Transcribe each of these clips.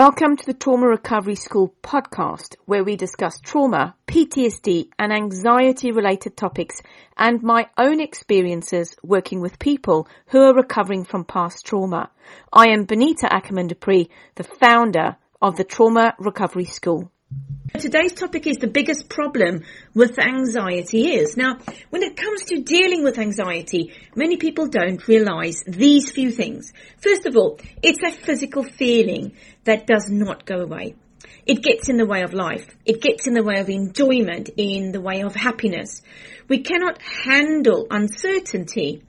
Welcome to the Trauma Recovery School podcast, where we discuss trauma, PTSD, and anxiety related topics and my own experiences working with people who are recovering from past trauma. I am Benita Ackerman Dupree, the founder of the Trauma Recovery School. Today's topic is the biggest problem with anxiety is. Now, when it comes to dealing with anxiety, many people don't realize these few things. First of all, it's a physical feeling that does not go away. It gets in the way of life. It gets in the way of enjoyment, in the way of happiness. We cannot handle uncertainty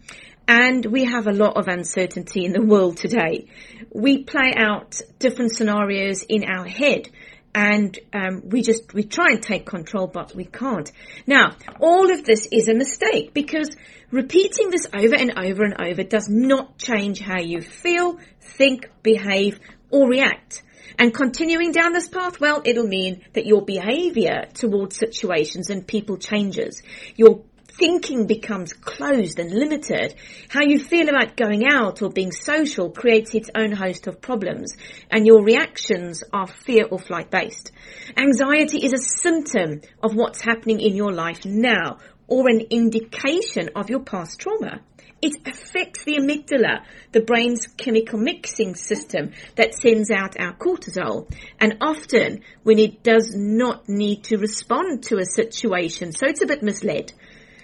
and we have a lot of uncertainty in the world today. We play out different scenarios in our head and um, we just we try and take control, but we can't. Now, all of this is a mistake because repeating this over and over and over does not change how you feel, think, behave, or react. And continuing down this path, well, it'll mean that your behavior towards situations and people changes. Your thinking becomes closed and limited. How you feel about going out or being social creates its own host of problems and your reactions are fear or flight based. Anxiety is a symptom of what's happening in your life now or an indication of your past trauma. It affects the amygdala, the brain's chemical mixing system that sends out our cortisol. And often when it does not need to respond to a situation, so it's a bit misled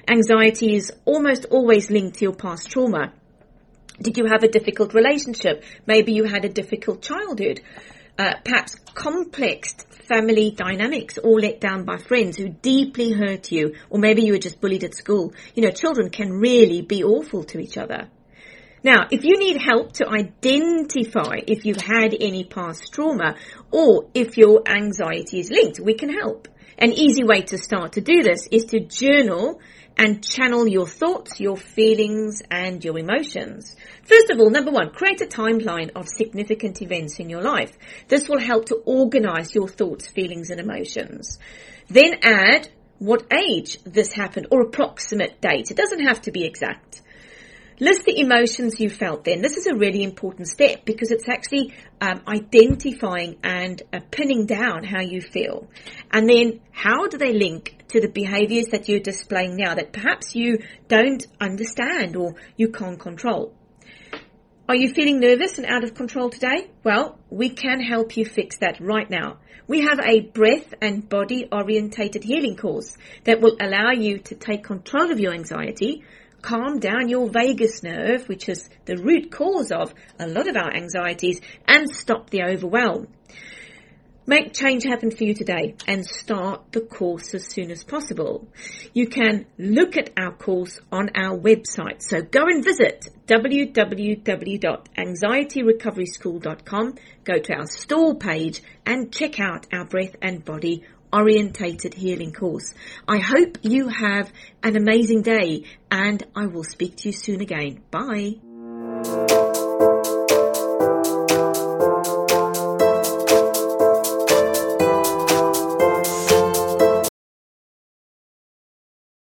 anxiety is almost always linked to your past trauma. Did you have a difficult relationship? Maybe you had a difficult childhood. Uh, perhaps complex family dynamics all let down by friends who deeply hurt you, or maybe you were just bullied at school. You know, children can really be awful to each other. Now, if you need help to identify if you've had any past trauma or if your anxiety is linked, we can help. An easy way to start to do this is to journal and channel your thoughts, your feelings, and your emotions. First of all, number one, create a timeline of significant events in your life. This will help to organize your thoughts, feelings, and emotions. Then add what age this happened or approximate date. It doesn't have to be exact. List the emotions you felt then. This is a really important step because it's actually um, identifying and uh, pinning down how you feel. And then how do they link to the behaviors that you're displaying now that perhaps you don't understand or you can't control? Are you feeling nervous and out of control today? Well, we can help you fix that right now. We have a breath and body orientated healing course that will allow you to take control of your anxiety calm down your vagus nerve, which is the root cause of a lot of our anxieties, and stop the overwhelm. Make change happen for you today and start the course as soon as possible. You can look at our course on our website. So go and visit www.anxietyrecoveryschool.com. Go to our store page and check out our breath and body orientated healing course. I hope you have an amazing day and I will speak to you soon again. Bye.